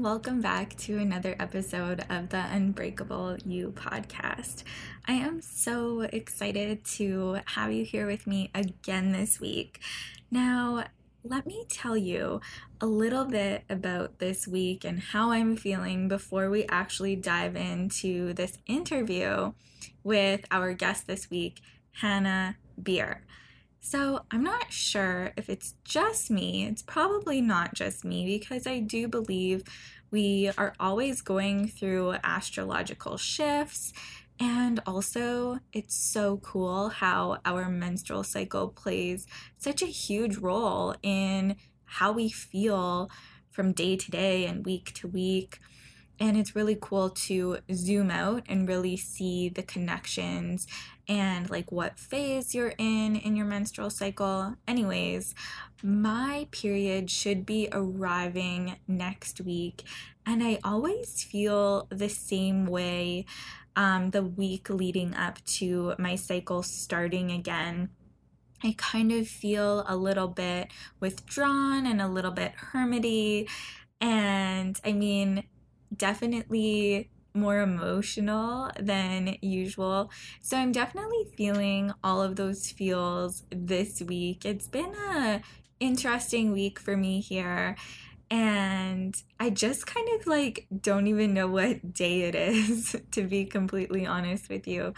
Welcome back to another episode of the Unbreakable You podcast. I am so excited to have you here with me again this week. Now, let me tell you a little bit about this week and how I'm feeling before we actually dive into this interview with our guest this week, Hanna Bier. So I'm not sure if it's just me. It's probably not just me because I do believe we are always going through astrological shifts. And also, it's so cool how our menstrual cycle plays such a huge role in how we feel from day to day and week to week. And it's really cool to zoom out and really see the connections and like what phase you're in in your menstrual cycle. Anyways, my period should be arriving next week, and I always feel the same way um, the week leading up to my cycle starting again. I kind of feel a little bit withdrawn and a little bit hermity. And I mean, definitely more emotional than usual. So I'm definitely feeling all of those feels this week. It's been a interesting week for me here and I just kind of like don't even know what day it is, to be completely honest with you.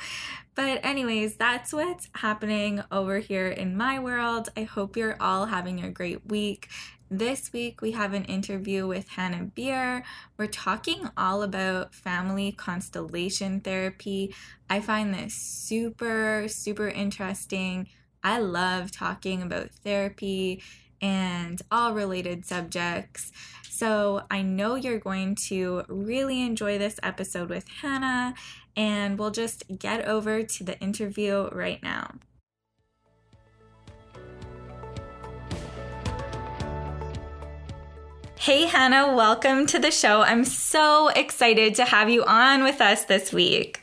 But, anyways, that's what's happening over here in my world. I hope you're all having a great week. This week, we have an interview with Hanna Bier. We're talking all about family constellation therapy. I find this super, super interesting. I love talking about therapy and all related subjects. So I know you're going to really enjoy this episode with Hanna, and we'll just get over to the interview right now. Hey, Hanna, welcome to the show. I'm so excited to have you on with us this week.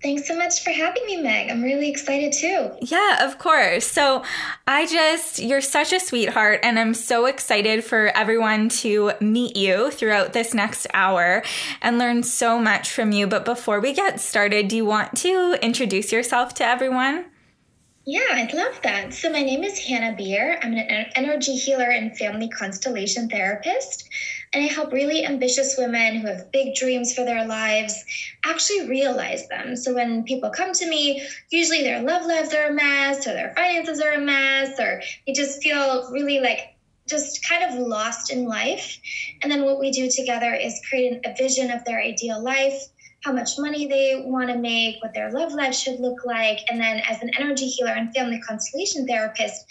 Thanks so much for having me, Meg. I'm really excited too. Yeah, of course. So, I just, you're such a sweetheart, and I'm so excited for everyone to meet you throughout this next hour and learn so much from you. But before we get started, do you want to introduce yourself to everyone? Yeah, I'd love that. So, my name is Hanna Bier. I'm an energy healer and family constellation therapist. And I help really ambitious women who have big dreams for their lives actually realize them. So, when people come to me, usually their love lives are a mess, or their finances are a mess, or they just feel really like just kind of lost in life. And then what we do together is create a vision of their ideal life how much money they want to make, what their love life should look like. And then, as an energy healer and family constellation therapist,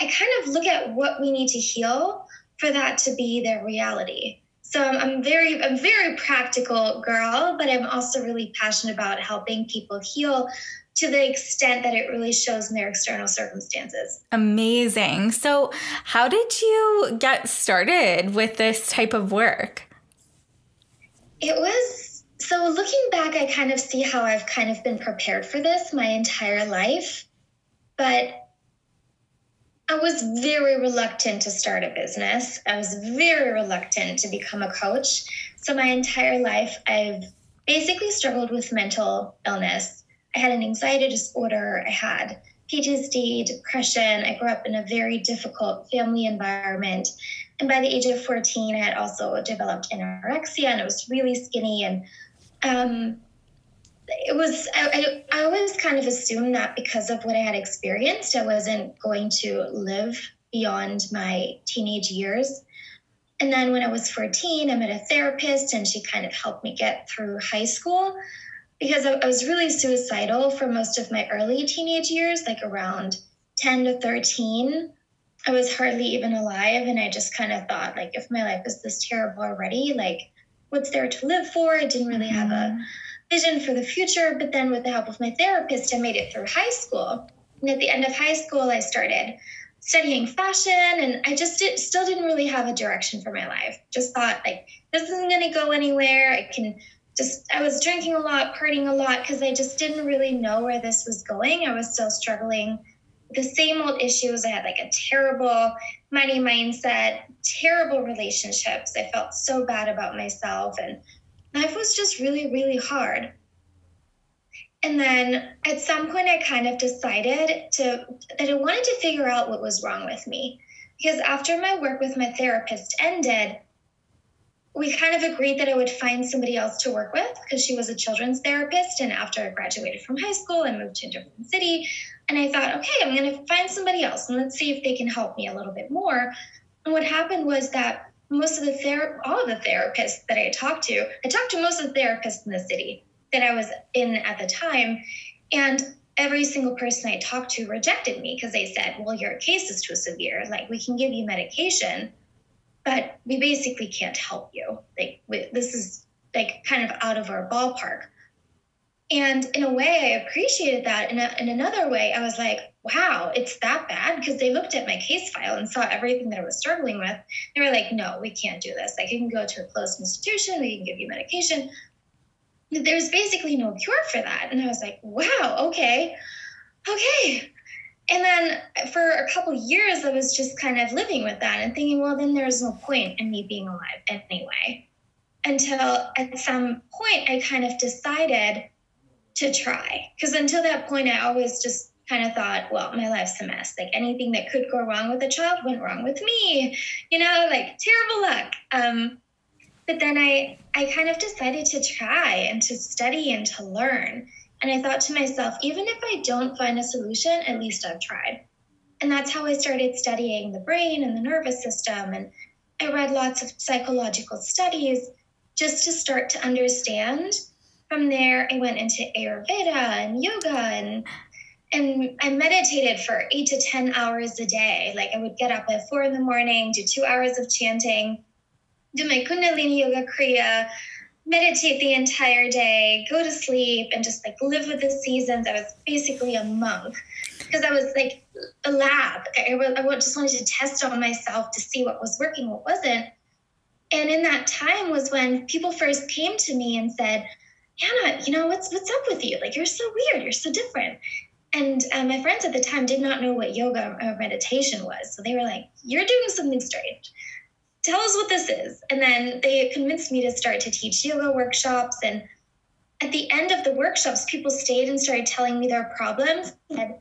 I kind of look at what we need to heal for that to be their reality. So I'm, I'm very, a very practical girl, but I'm also really passionate about helping people heal to the extent that it really shows in their external circumstances. Amazing. So, how did you get started with this type of work? It was so, looking back, I kind of see how I've kind of been prepared for this my entire life. But I was very reluctant to start a business. I was very reluctant to become a coach. So, my entire life, I've basically struggled with mental illness. I had an anxiety disorder, I had PTSD, depression. I grew up in a very difficult family environment. And by the age of 14, I had also developed anorexia and I was really skinny and um, it was I, I, I always kind of assumed that because of what I had experienced, I wasn't going to live beyond my teenage years. And then when I was 14, I met a therapist and she kind of helped me get through high school because I, I was really suicidal for most of my early teenage years, like around 10 to 13. I was hardly even alive. And I just kind of thought, like, if my life is this terrible already, like, what's there to live for? I didn't really have a mm-hmm. vision for the future. But then, with the help of my therapist, I made it through high school. And at the end of high school, I started studying fashion and I just did, still didn't really have a direction for my life. Just thought like this isn't going to go anywhere. I can just I was drinking a lot, partying a lot because I just didn't really know where this was going. I was still struggling the same old issues. I had like a terrible money mindset, terrible relationships. I felt so bad about myself and life was just really really hard. And then at some point, I kind of decided to that I wanted to figure out what was wrong with me. Because after my work with my therapist ended, we kind of agreed that I would find somebody else to work with because she was a children's therapist. And after I graduated from high school, I moved to a different city. And I thought, okay, I'm going to find somebody else and let's see if they can help me a little bit more. And what happened was that most of the ther- all of the therapists that I talked to, I talked to most of the therapists in the city that I was in at the time. And every single person I talked to rejected me because they said, well, your case is too severe. Like, we can give you medication, but we basically can't help you. Like, we, this is like kind of out of our ballpark. And in a way, I appreciated that. In, a, in another way, I was like, wow, it's that bad? Because they looked at my case file and saw everything that I was struggling with. They were like, no, we can't do this. Like, you can go to a closed institution, we can give you medication, there's basically no cure for that. And I was like, wow, okay, okay. And then for a couple years, I was just kind of living with that and thinking, well, then there's no point in me being alive anyway. Until at some point, I kind of decided to try. Because until that point, I always just kind of thought, well, my life's a mess. Like anything that could go wrong with a child went wrong with me. You know, like terrible luck. Um, but then I, I kind of decided to try and to study and to learn. And I thought to myself, even if I don't find a solution, at least I've tried. And that's how I started studying the brain and the nervous system. And I read lots of psychological studies just to start to understand. From there, I went into Ayurveda and yoga and and I meditated for eight to 10 hours a day. Like I would get up at four in the morning, do two hours of chanting, do my Kundalini Yoga Kriya, meditate the entire day, go to sleep, and just like live with the seasons. I was basically a monk because I was like a lab. I, I just wanted to test on myself to see what was working, what wasn't. And in that time was when people first came to me and said, Hanna, you know, what's what's up with you? Like you're so weird, you're so different. And uh, my friends at the time did not know what yoga or meditation was. So they were like, You're doing something strange tell us what this is. And then they convinced me to start to teach yoga workshops. And at the end of the workshops, people stayed and started telling me their problems. And,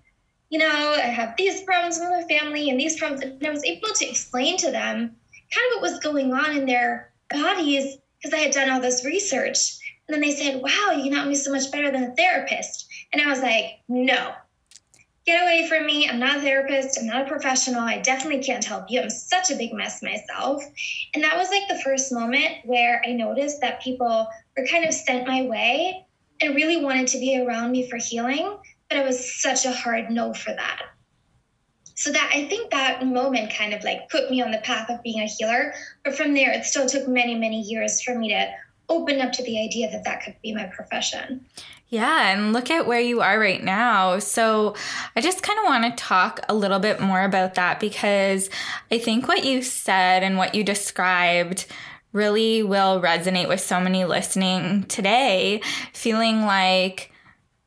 you know, I have these problems with my family and these problems. And I was able to explain to them kind of what was going on in their bodies because I had done all this research. And then they said, wow, you know me so much better than a therapist. And I was like, no, get away from me. I'm not a therapist. I'm not a professional. I definitely can't help you. I'm such a big mess myself. And that was like the first moment where I noticed that people were kind of sent my way and really wanted to be around me for healing. But it was such a hard no for that. So that I think that moment kind of like put me on the path of being a healer. But from there, it still took many, many years for me to open up to the idea that that could be my profession. Yeah, and look at where you are right now. So, I just kind of want to talk a little bit more about that because I think what you said and what you described really will resonate with so many listening today, feeling like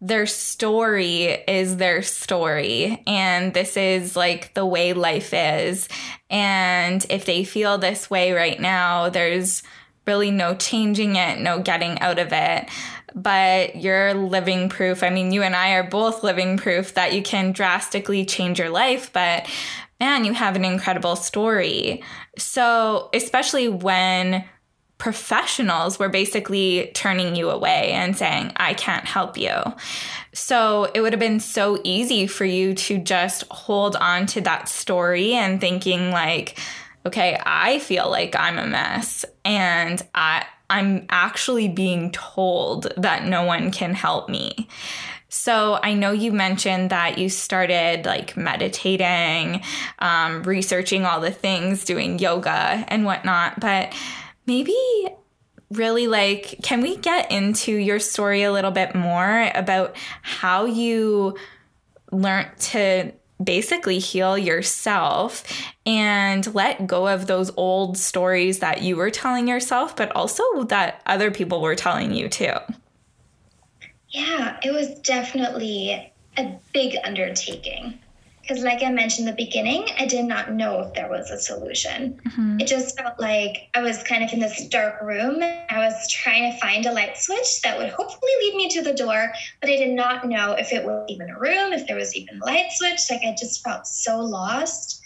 their story is their story and this is like the way life is. And if they feel this way right now, there's really no changing it, no getting out of it but you're living proof. I mean, you and I are both living proof that you can drastically change your life, but man, you have an incredible story. So, especially when professionals were basically turning you away and saying, I can't help you. So it would have been so easy for you to just hold on to that story and thinking, like, okay, I feel like I'm a mess and I, I'm actually being told that no one can help me. So I know you mentioned that you started like meditating, um, researching all the things, doing yoga and whatnot, but maybe really like, can we get into your story a little bit more about how you learned to basically heal yourself and let go of those old stories that you were telling yourself, but also that other people were telling you too. Yeah, it was definitely a big undertaking. Because, like I mentioned in the beginning, I did not know if there was a solution. Mm-hmm. It just felt like I was kind of in this dark room. I was trying to find a light switch that would hopefully lead me to the door, but I did not know if it was even a room, if there was even a light switch. Like, I just felt so lost.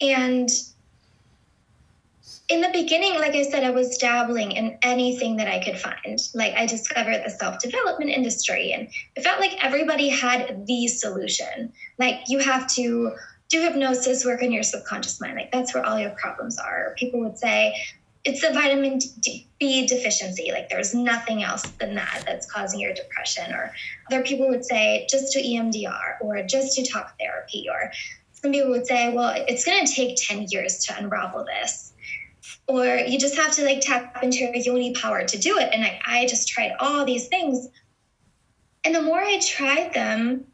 And in the beginning, like I said, I was dabbling in anything that I could find. Like I discovered the self development industry, and it felt like everybody had the solution. Like you have to do hypnosis, work on your subconscious mind. Like that's where all your problems are. People would say it's the vitamin B deficiency. Like there's nothing else than that that's causing your depression. Or other people would say just do EMDR or just do talk therapy. Or some people would say, well, it's going to take 10 years to unravel this or you just have to like tap into your yoni power to do it. And like i just tried all these things. And the more i tried them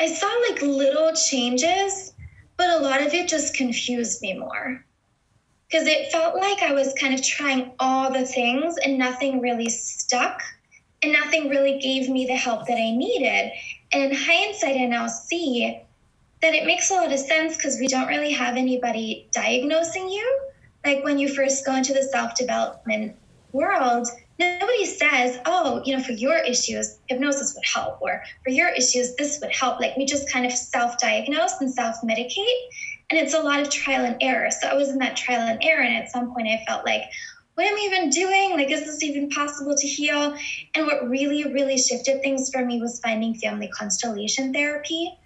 i saw like little changes but a lot of it just confused me more. Because it felt like i was kind of trying all the things and nothing really stuck and nothing really gave me the help that i needed. And in hindsight i now see that it makes a lot of sense because we don't really have anybody diagnosing you. Like when you first go into the self development world, nobody says, oh, you know, for your issues, hypnosis would help, or for your issues, this would help. Like we just kind of self diagnose and self medicate. And it's a lot of trial and error. So I was in that trial and error. And at some point, I felt like, what am I even doing? Like, is this even possible to heal? And what really, really shifted things for me was finding family constellation therapy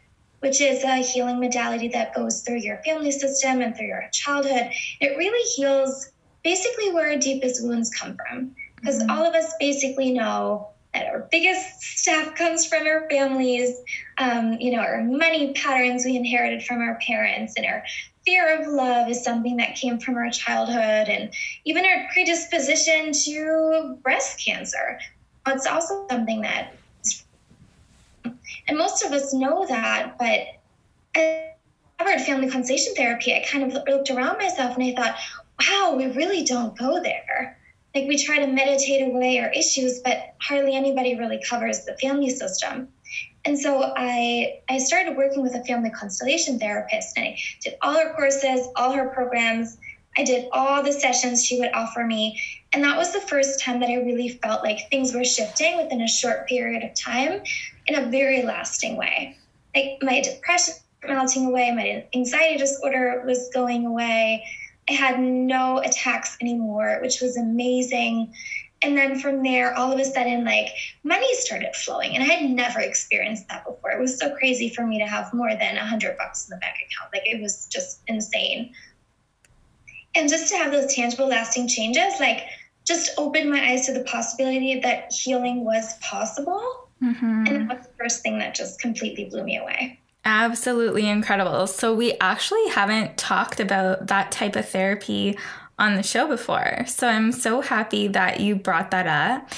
which is a healing modality that goes through your family system and through your childhood. It really heals basically where our deepest wounds come from. Because mm-hmm. all of us basically know that our biggest stuff comes from our families, um, you know, our money patterns we inherited from our parents, and our fear of love is something that came from our childhood, and even our predisposition to breast cancer. It's also something that and most of us know that, but I covered family constellation therapy. I kind of looked around myself and I thought, wow, we really don't go there. Like we try to meditate away our issues, but hardly anybody really covers the family system. And so I I started working with a family constellation therapist and I did all her courses, all her programs. I did all the sessions she would offer me. And that was the first time that I really felt like things were shifting within a short period of time in a very lasting way. Like my depression melting away, my anxiety disorder was going away. I had no attacks anymore, which was amazing. And then from there, all of a sudden, like money started flowing, and I had never experienced that before. It was so crazy for me to have more than a hundred bucks in the bank account. Like it was just insane. And just to have those tangible, lasting changes, like just opened my eyes to the possibility that healing was possible Mm-hmm. And that's the first thing that just completely blew me away. Absolutely incredible. So, we actually haven't talked about that type of therapy on the show before. So, I'm so happy that you brought that up.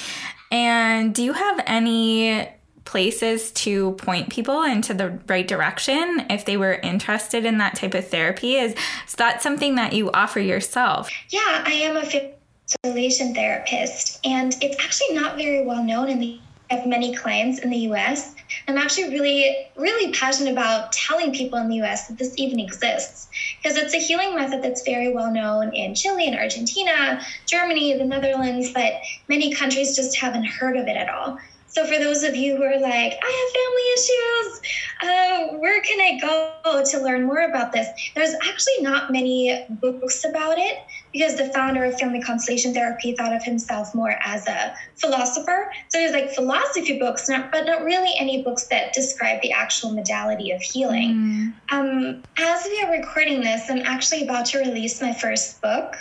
And do you have any places to point people into the right direction if they were interested in that type of therapy? Is, is that something that you offer yourself? Yeah, I am a constellation therapist, and it's actually not very well known in the have many clients in the US. I'm actually really, really passionate about telling people in the US that this even exists because it's a healing method that's very well known in Chile and Argentina, Germany, the Netherlands, but many countries just haven't heard of it at all. So for those of you who are like, I have family issues, uh, where can I go to learn more about this? There's actually not many books about it because the founder of family constellation therapy thought of himself more as a philosopher. So there's like philosophy books, not, but not really any books that describe the actual modality of healing. Mm. Um, as we are recording this, I'm actually about to release my first book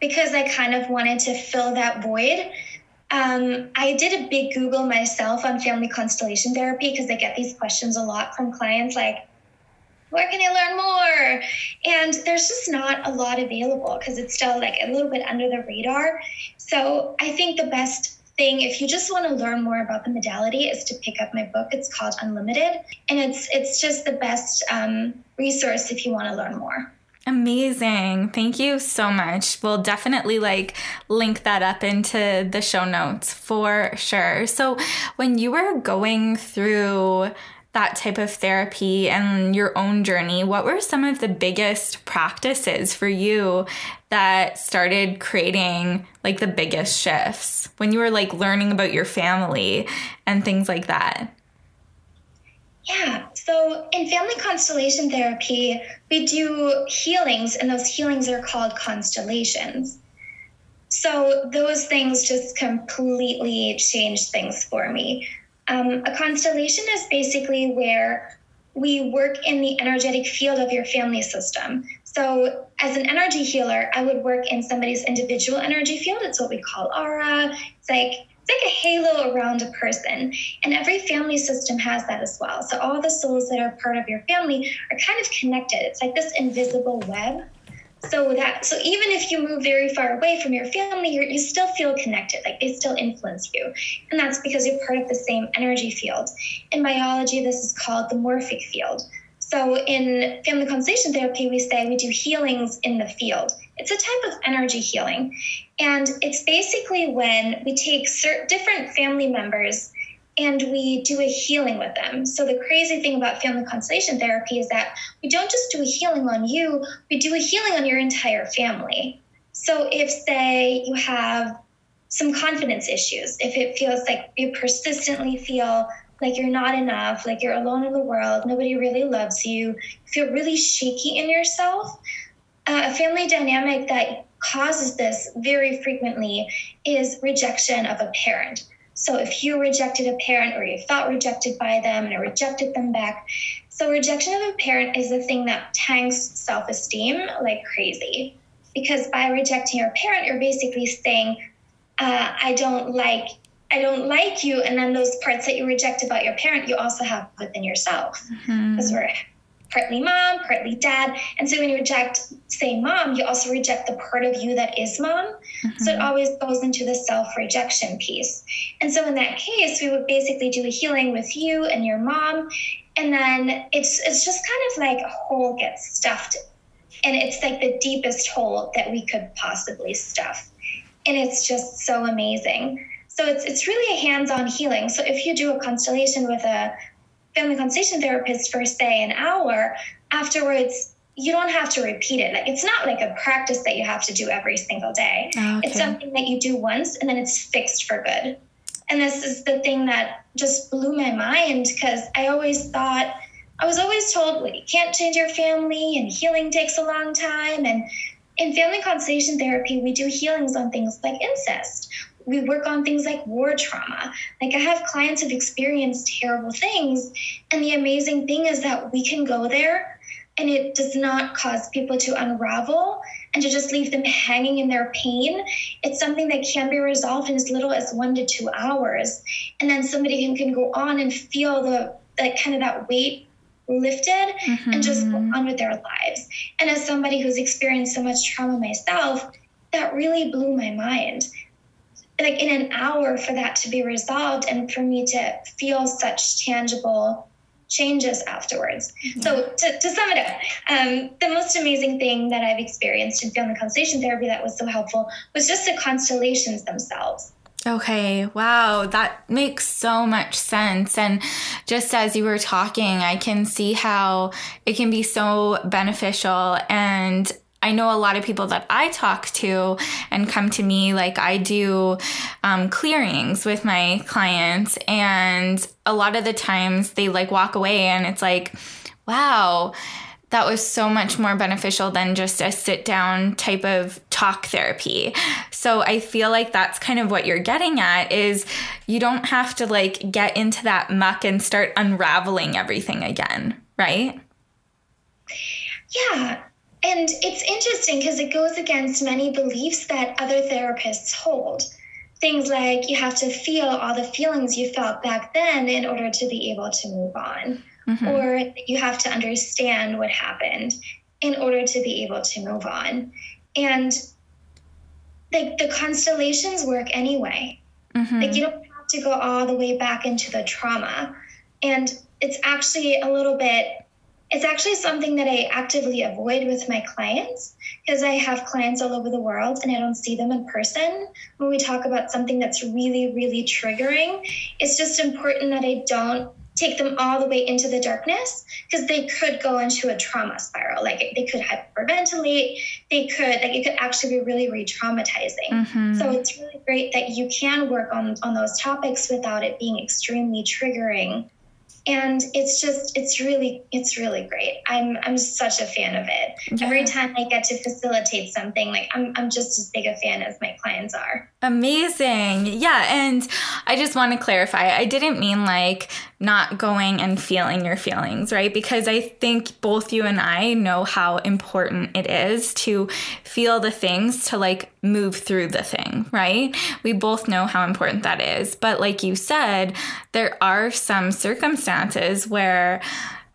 because I kind of wanted to fill that void Um, I did a big Google myself on family constellation therapy because I get these questions a lot from clients like, where can I learn more? And there's just not a lot available because it's still like a little bit under the radar. So I think the best thing if you just want to learn more about the modality is to pick up my book it's called unlimited and it's it's just the best um, resource if you want to learn more Amazing. Thank you so much. We'll definitely like link that up into the show notes for sure. So, when you were going through that type of therapy and your own journey, what were some of the biggest practices for you that started creating like the biggest shifts when you were like learning about your family and things like that? Yeah. So in family constellation therapy, we do healings, and those healings are called constellations. So those things just completely changed things for me. Um, a constellation is basically where we work in the energetic field of your family system. So, as an energy healer, I would work in somebody's individual energy field. It's what we call aura. It's like it's like a halo around a person, and every family system has that as well. So, all the souls that are part of your family are kind of connected. It's like this invisible web so that so even if you move very far away from your family you still feel connected like they still influence you. And that's because you're part of the same energy field. In biology this is called the morphic field. So in family constellation therapy we say we do healings in the field. It's a type of energy healing. And it's basically when we take certain different family members and we do a healing with them. So the crazy thing about family constellation therapy is that we don't just do a healing on you, we do a healing on your entire family. So if say you have some confidence issues, if it feels like you persistently feel like you're not enough, like you're alone in the world, nobody really loves you, you feel really shaky in yourself, uh, a family dynamic that causes this very frequently is rejection of a parent. So if you rejected a parent or you felt rejected by them and it rejected them back, so rejection of a parent is the thing that tanks self-esteem like crazy. Because by rejecting your parent, you're basically saying, uh, I don't like I don't like you, and then those parts that you reject about your parent, you also have within yourself. Mm-hmm. We're partly mom, partly dad. And so when you reject, say, mom, you also reject the part of you that is mom. Mm-hmm. So it mm-hmm. always goes into the self rejection piece. And so in that case, we would basically do a healing with you and your mom. And then it's it's just kind of like a hole gets stuffed. And it's like the deepest hole that we could possibly stuff. And it's just so amazing. So it's it's really a hands-on healing. So if you do a constellation with a family constellation therapist for say an hour afterwards you don't have to repeat it. Like it's not like a practice that you have to do every single day. Ah, okay. it's something that you do once and then it's fixed for good. And this is the thing that just blew my mind because i always thought i was always told well, you can't change your family and healing takes a long time. And in family constellation therapy we do healings on things like incest we work on things like war trauma. Like I have clients who've experienced terrible things. And the amazing thing is that we can go there and it does not cause people to unravel and to just leave them hanging in their pain. It's something that can be resolved in as little as one to two hours. And then somebody can, can go on and feel the that kind of that weight lifted mm-hmm. and just go mm-hmm. on with their lives. And as somebody who's experienced so much trauma myself, that really blew my mind like in an hour for that to be resolved and for me to feel such tangible changes afterwards. Mm-hmm. So to, to, sum it up, um, the most amazing thing that I've experienced in family constellation therapy that was so helpful was just the constellations themselves. Okay, wow, that makes so much sense. And just as you were talking, I can see how it can be so beneficial and I know a lot of people that I talk to and come to me, like I do um, clearings with my clients, and a lot of the times they like walk away and it's like, wow, that was so much more beneficial than just a sit down type of talk therapy. So I feel like that's kind of what you're getting at is you don't have to like get into that muck and start unraveling everything again, right? Yeah, and it's interesting because it goes against many beliefs that other therapists hold. things like you have to feel all the feelings you felt back then in order to be able to move on, mm-hmm. or you have to understand what happened in order to be able to move on. And like the constellations work anyway. Mm-hmm. Like you don't have to go all the way back into the trauma. And it's actually a little bit it's actually something that I actively avoid with my clients because I have clients all over the world and I don't see them in person. When we talk about something that's really, really triggering, it's just important that I don't take them all the way into the darkness because they could go into a trauma spiral. Like they could hyperventilate, they could, like it could actually be really re traumatizing. Mm-hmm. So it's really great that you can work on, on those topics without it being extremely triggering and it's just it's really it's really great. I'm i'm such a fan of it. Yeah. every time i get to facilitate something like I'm, I'm just as big a fan as my clients are. Amazing. Yeah and i just want to clarify i didn't mean like not going and feeling your feelings right? Because i think both you and i know how important it is to feel the things to like move through the thing right? We both know how important that is. But like you said there are some circumstances where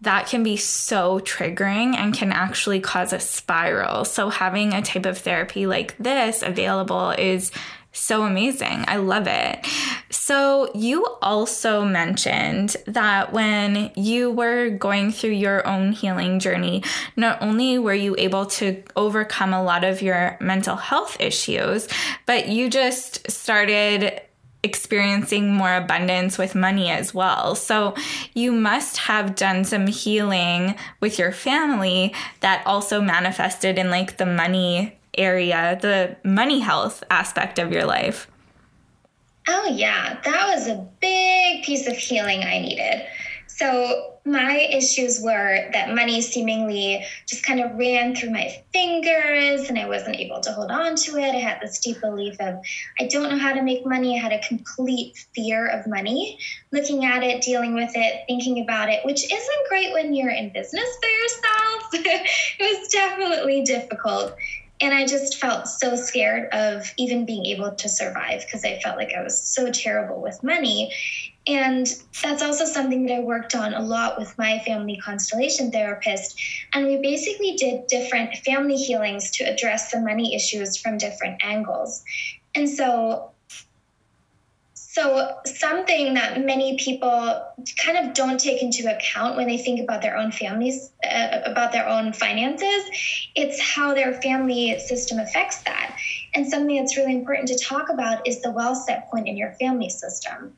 that can be so triggering and can actually cause a spiral. So, having a type of therapy like this available is so amazing. I love it. So, you also mentioned that when you were going through your own healing journey, not only were you able to overcome a lot of your mental health issues, but you just started experiencing more abundance with money as well. So you must have done some healing with your family that also manifested in like the money area, the money health aspect of your life. Oh, yeah. That was a big piece of healing I needed. So, my issues were that money seemingly just kind of ran through my fingers and I wasn't able to hold on to it. I had this deep belief of I don't know how to make money. I had a complete fear of money, looking at it, dealing with it, thinking about it, which isn't great when you're in business for yourself. it was definitely difficult. And I just felt so scared of even being able to survive because I felt like I was so terrible with money. And that's also something that I worked on a lot with my family constellation therapist. And we basically did different family healings to address the money issues from different angles. And so so, something that many people kind of don't take into account when they think about their own families, uh, about their own finances, it's how their family system affects that. And something that's really important to talk about is the well set point in your family system.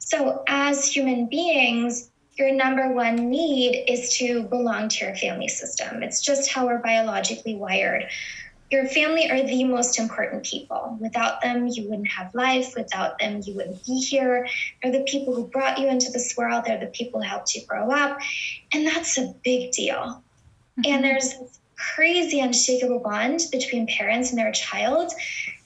So, as human beings, your number one need is to belong to your family system. It's just how we're biologically wired. Your family are the most important people. Without them, you wouldn't have life. Without them, you wouldn't be here. They're the people who brought you into this world. They're the people who helped you grow up. And that's a big deal. Mm-hmm. And there's this crazy, unshakable bond between parents and their child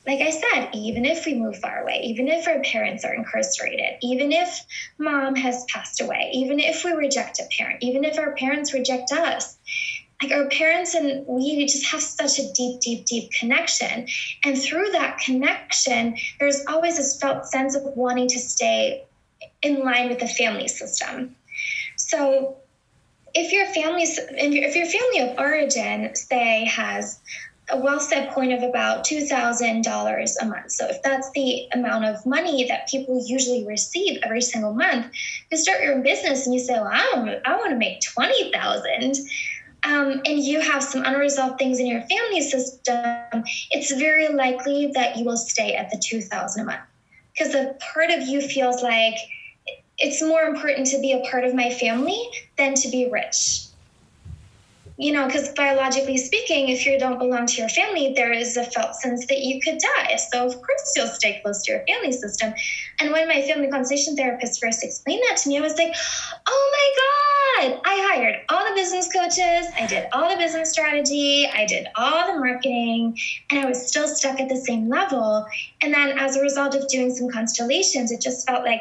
like I said, even if we move far away, even if our parents are incarcerated, even if mom has passed away, even if we reject a parent, even if our parents reject us, like our parents and we just have such a deep, deep, deep connection. And through that connection, there's always this felt sense of wanting to stay in line with the family system. So if your family, if your family of origin, say, has a well set point of about $2,000 a month. So, if that's the amount of money that people usually receive every single month, you start your own business and you say, Well, I, I want to make 20000 um, and you have some unresolved things in your family system, it's very likely that you will stay at the 2000 a month. Because a part of you feels like it's more important to be a part of my family than to be rich you know, because biologically speaking, if you don't belong to your family, there is a felt sense that you could die. So, of course, you'll stay close to your family system. And when my family constellation therapist first explained that to me, I was like, oh my God, I hired all the business coaches, I did all the business strategy, I did all the marketing, and I was still stuck at the same level. And then as a result of doing some constellations, it just felt like,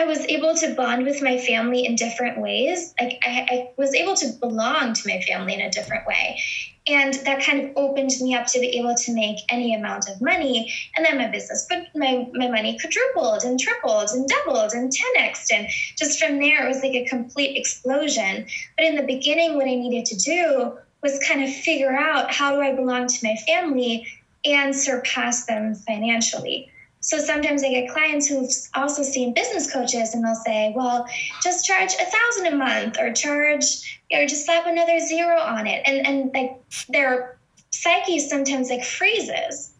I was able to bond with my family in different ways. Like I, I, was able to belong to my family in a different way. and that kind of opened me up to be able to make any amount of money and then my business but my, my money quadrupled and tripled and doubled and 10x and just from there it was like a complete explosion but in the beginning what i needed to do was kind of figure out how do i belong to my family and surpass them financially so sometimes I get clients who've also seen business coaches and they'll say, well, just charge a thousand a month or charge or just slap another zero on it. And and like their psyche sometimes like freezes.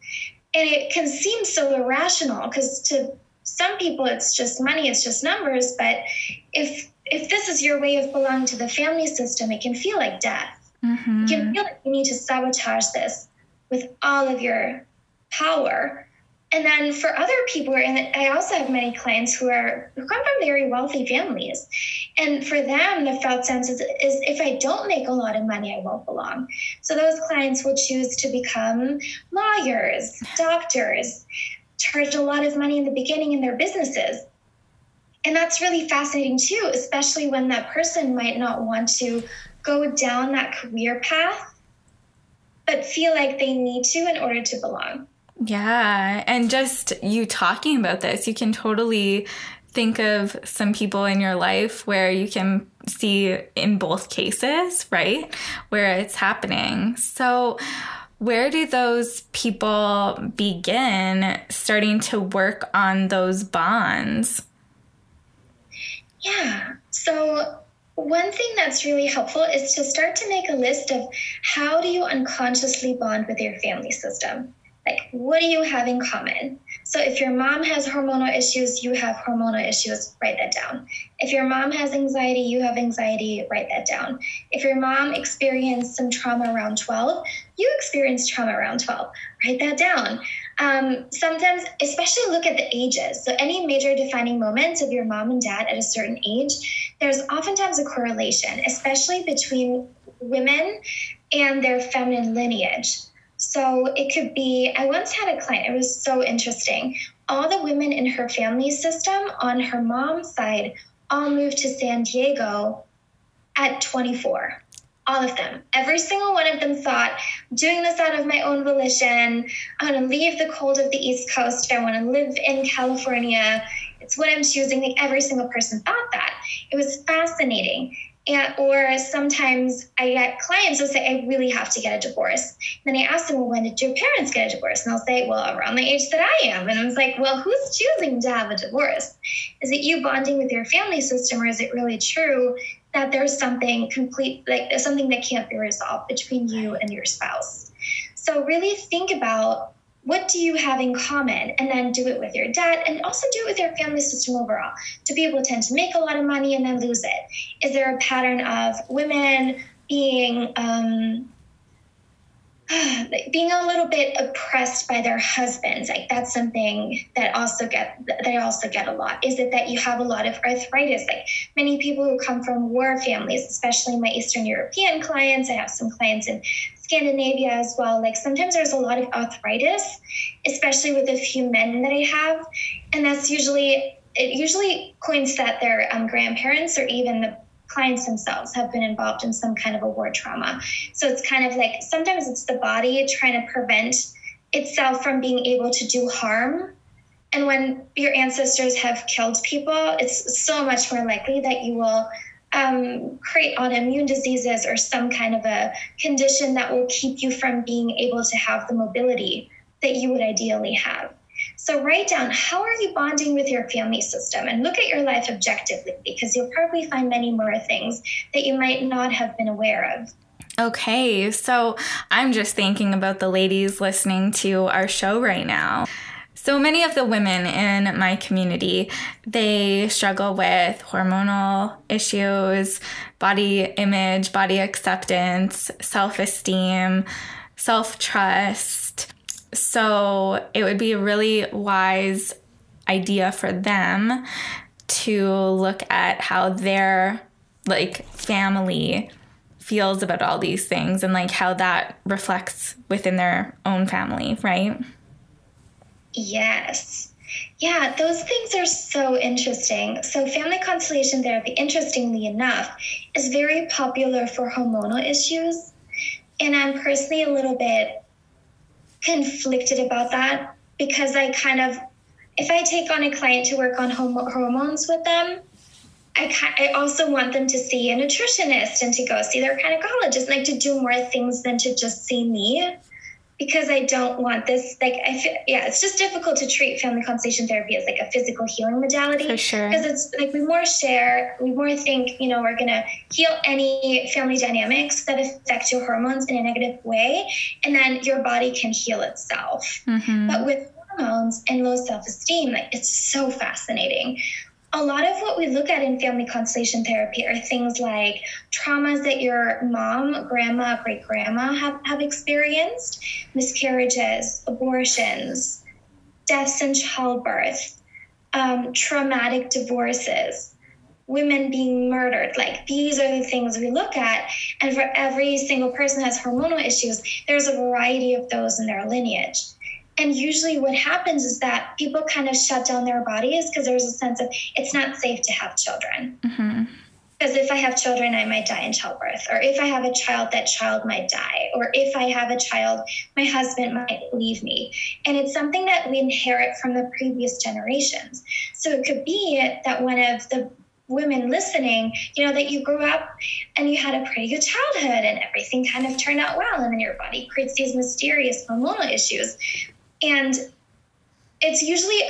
And it can seem so irrational because to some people it's just money, it's just numbers. But if if this is your way of belonging to the family system, it can feel like death. Mm-hmm. You can feel like you need to sabotage this with all of your power and then for other people, and I also have many clients who are who come from very wealthy families, and for them, the felt sense is, is if I don't make a lot of money, I won't belong. So those clients will choose to become lawyers, doctors, charge a lot of money in the beginning in their businesses. And that's really fascinating too, especially when that person might not want to go down that career path, but feel like they need to in order to belong. Yeah. And just you talking about this, you can totally think of some people in your life where you can see in both cases, right? Where it's happening. So, where do those people begin starting to work on those bonds? Yeah. So, one thing that's really helpful is to start to make a list of how do you unconsciously bond with your family system like what do you have in common? So if your mom has hormonal issues you have hormonal issues write that down. If your mom has anxiety you have anxiety write that down. If your mom experienced some trauma around 12 you experienced trauma around 12 write that down. Um, sometimes especially look at the ages. So any major defining moments of your mom and dad at a certain age there's oftentimes a correlation especially between women and their feminine lineage so it could be, I once had a client, it was so interesting. All the women in her family system on her mom's side all moved to San Diego at 24. All of them. Every single one of them thought, doing this out of my own volition. I want to leave the cold of the East Coast. I want to live in California. It's what I'm choosing. Like every single person thought that. It was fascinating. And, or sometimes I get clients who say, I really have to get a divorce. And then I ask them, well, when did your parents get a divorce? And they'll say, well, around the age that I am. And I was like, well, who's choosing to have a divorce? Is it you bonding with your family system, or is it really true that there's something complete, like something that can't be resolved between you and your spouse? So really think about what do you have in common? And then do it with your dad and also do it with your family system overall do people tend to make a lot of money and then lose it. Is there a pattern of women being um, being a little bit oppressed by their husbands? Like that's something that also get they also get a lot. Is it that you have a lot of arthritis? Like many people who come from war families especially my eastern european clients i have some clients in Scandinavia as well. Like sometimes there's a lot of arthritis, especially with a few men that I have, and that's usually it usually coins that their um, grandparents or even the clients themselves have been involved in some kind of a war trauma. So it's kind of like sometimes it's the body trying to prevent itself from being able to do harm. And when your ancestors have killed people, it's so much more likely that you will um, create autoimmune diseases or some kind of a condition that will keep you from being able to have the mobility that you would ideally have. So, write down how are you bonding with your family system and look at your life objectively because you'll probably find many more things that you might not have been aware of. Okay, so I'm just thinking about the ladies listening to our show right now. So many of the women in my community, they struggle with hormonal issues, body image, body acceptance, self-esteem, self-trust. So it would be a really wise idea for them to look at how their like family feels about all these things and like how that reflects within their own family, right? Yes. Yeah, those things are so interesting. So, family constellation therapy, interestingly enough, is very popular for hormonal issues. And I'm personally a little bit conflicted about that because I kind of, if I take on a client to work on hormones with them, I, I also want them to see a nutritionist and to go see their gynecologist, like to do more things than to just see me because I don't want this. Like, I feel, yeah, it's just difficult to treat family constellation therapy as like a physical healing modality. For sure. Because it's like we more share, we more think, you know, we're going to heal any family dynamics that affect your hormones in a negative way, and then your body can heal itself. Mm-hmm. But with hormones and low self esteem, like, it's so fascinating a lot of what we look at in family constellation therapy are things like traumas that your mom, grandma, great grandma have, have experienced, miscarriages, abortions, deaths in childbirth, um, traumatic divorces, women being murdered. Like these are the things we look at. And for every single person that has hormonal issues, there's a variety of those in their lineage. And usually, what happens is that people kind of shut down their bodies because there's a sense of it's not safe to have children. Mm-hmm. Because if I have children, I might die in childbirth. Or if I have a child, that child might die. Or if I have a child, my husband might leave me. And it's something that we inherit from the previous generations. So it could be that one of the women listening, you know, that you grew up and you had a pretty good childhood and everything kind of turned out well. And then your body creates these mysterious hormonal issues. And it's usually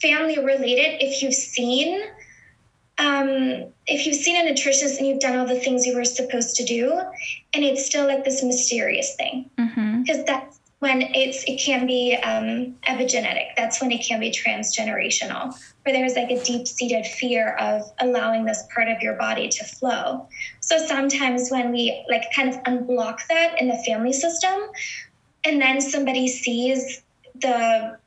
family related if you've seen um, if you've seen a nutritionist and you've done all the things you were supposed to do and it's still like this mysterious thing. Because mm-hmm. that's when it's it can be um, epigenetic. That's when it can be transgenerational where there's like a deep-seated fear of allowing this part of your body to flow. So sometimes when we like kind of unblock that in the family system and then somebody sees the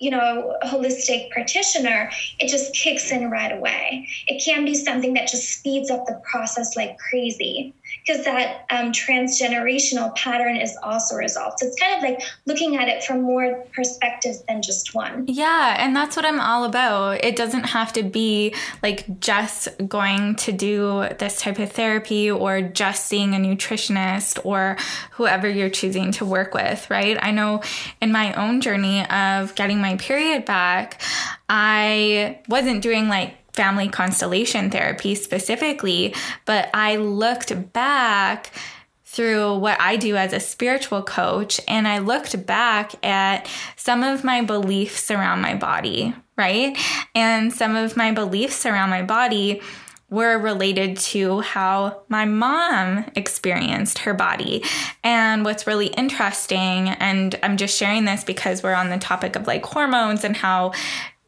you know, holistic practitioner, it just kicks in right away. It can be something that just speeds up the process like crazy because that um, transgenerational pattern is also resolved. So it's kind of like looking at it from more perspectives than just one. Yeah, and that's what I'm all about. It doesn't have to be like just going to do this type of therapy or just seeing a nutritionist or whoever you're choosing to work with, right? I know in my own journey of getting my period back, I wasn't doing like family constellation therapy specifically, but I looked back through what I do as a spiritual coach and I looked back at some of my beliefs around my body, right? And some of my beliefs around my body were related to how my mom experienced her body. And what's really interesting, and I'm just sharing this because we're on the topic of like hormones and how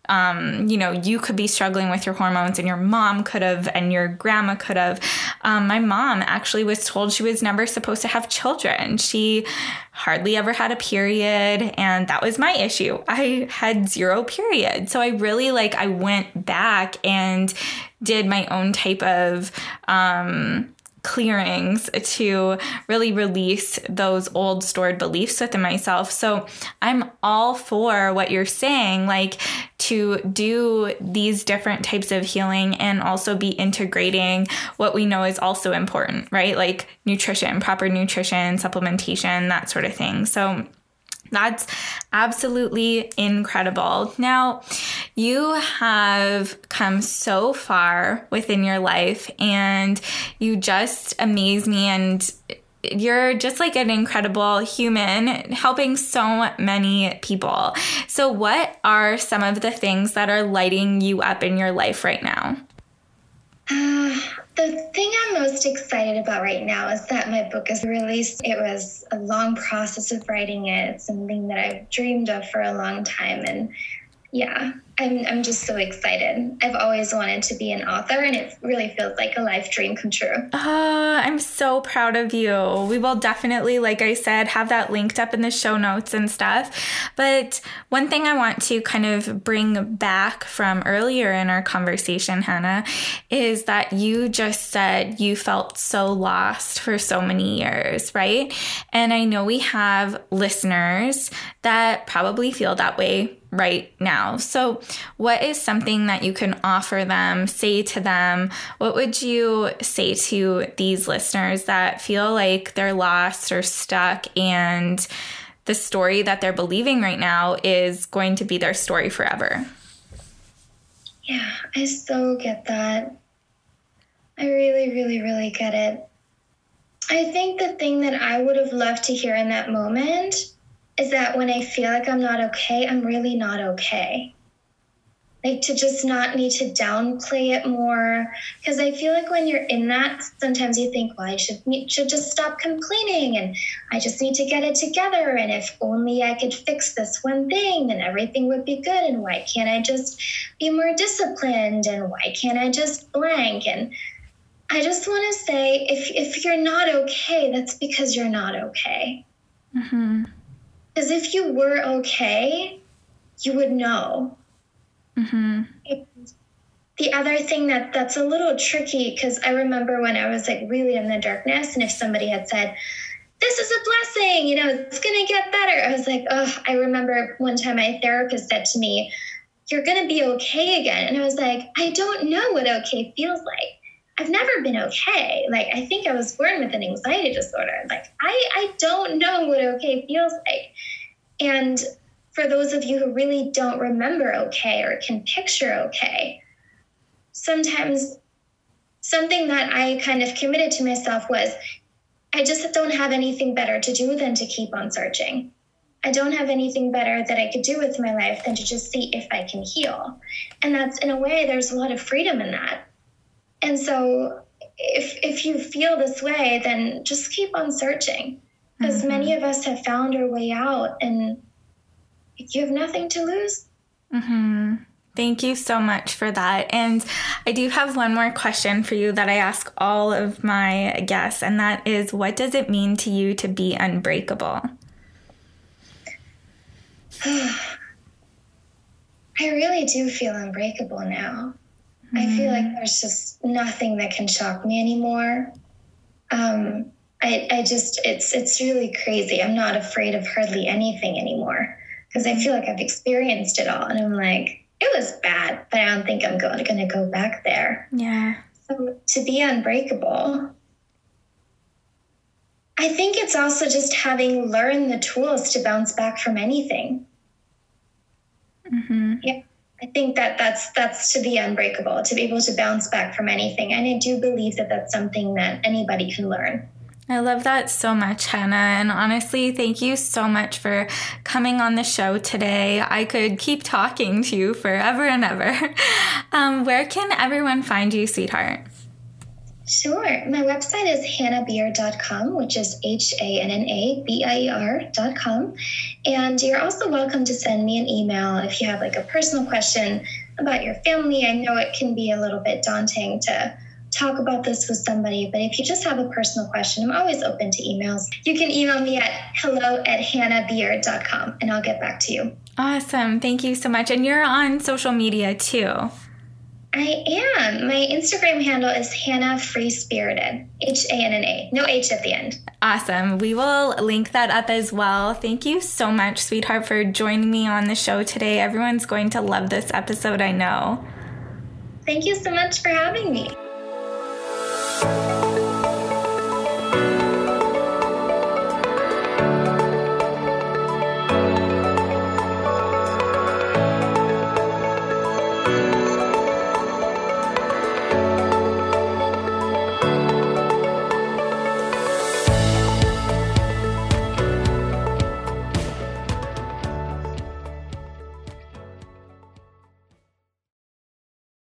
um, you know, you could be struggling with your hormones and your mom could have and your grandma could have. Um, my mom actually was told she was never supposed to have children. She hardly ever had a period and that was my issue. I had zero period. So I really like I went back and did my own type of um clearings to really release those old stored beliefs within myself. So I'm all for what you're saying, like to do these different types of healing and also be integrating what we know is also important, right? Like nutrition, proper nutrition, supplementation, that sort of thing. So that's absolutely incredible. Now, you have come so far within your life and you just amaze me and you're just like an incredible human helping so many people. So, what are some of the things that are lighting you up in your life right now? Uh, The thing I'm most excited about right now is that my book is released. It was a long process of writing it. It's something that I've dreamed of for a long time. And yeah, I'm, I'm just so excited. I've always wanted to be an author, and it really feels like a life dream come true. Uh, I'm so proud of you. We will definitely, like I said, have that linked up in the show notes and stuff. But one thing I want to kind of bring back from earlier in our conversation, Hanna, is that you just said you felt so lost for so many years, right? And I know we have listeners that probably feel that way right now. So, what is something that you can offer them, say to them? What would you say to these listeners that feel like they're lost or stuck and the story that they're believing right now is going to be their story forever? Yeah, I so get that. I really, really, really get it. I think the thing that I would have loved to hear in that moment is that when I feel like I'm not okay, I'm really not okay. Like to just not need to downplay it more. Because I feel like when you're in that, sometimes you think, well, I should, should just stop complaining and I just need to get it together. And if only I could fix this one thing, then everything would be good. And why can't I just be more disciplined? And why can't I just blank? And I just want to say if, if you're not okay, that's because you're not okay. Mm-hmm. Because if you were okay, you would know. Mm-hmm. The other thing that that's a little tricky because I remember when I was like really in the darkness, and if somebody had said, "This is a blessing," you know, it's gonna get better. I was like, oh. I remember one time my therapist said to me, "You're gonna be okay again," and I was like, I don't know what okay feels like. I've never been okay. Like I think I was born with an anxiety disorder. Like I I don't know what okay feels like. And for those of you who really don't remember okay or can picture okay, sometimes something that I kind of committed to myself was I just don't have anything better to do than to keep on searching. I don't have anything better that I could do with my life than to just see if I can heal. And that's in a way, there's a lot of freedom in that. And so if if you feel this way, then just keep on searching. Because mm-hmm. many of us have found our way out and you have nothing to lose. Mm-hmm. Thank you so much for that. And I do have one more question for you that I ask all of my guests, and that is what does it mean to you to be unbreakable? I really do feel unbreakable now. I feel like mm-hmm. there's just nothing that can shock me anymore. Um, I, I just it's it's really crazy. I'm not afraid of hardly anything anymore because I feel like I've experienced it all, and I'm like, it was bad, but I don't think I'm going to go back there. Yeah. So to be unbreakable, I think it's also just having learned the tools to bounce back from anything. Mm-hmm. Yeah. I think that that's that's to be unbreakable, to be able to bounce back from anything, and I do believe that that's something that anybody can learn. I love that so much, Hanna. And honestly, thank you so much for coming on the show today. I could keep talking to you forever and ever. Um, where can everyone find you, sweetheart? Sure. My website is hannabier.com, which is H A N N A B I E R.com. And you're also welcome to send me an email if you have like a personal question about your family. I know it can be a little bit daunting to talk about this with somebody, but if you just have a personal question, I'm always open to emails. You can email me at hello at hannabier.com and I'll get back to you. Awesome. Thank you so much. And you're on social media too. I am. My Instagram handle is Hanna Free Spirited. H A N N A. No H at the end. Awesome. We will link that up as well. Thank you so much, sweetheart, for joining me on the show today. Everyone's going to love this episode, I know. Thank you so much for having me. Thank you.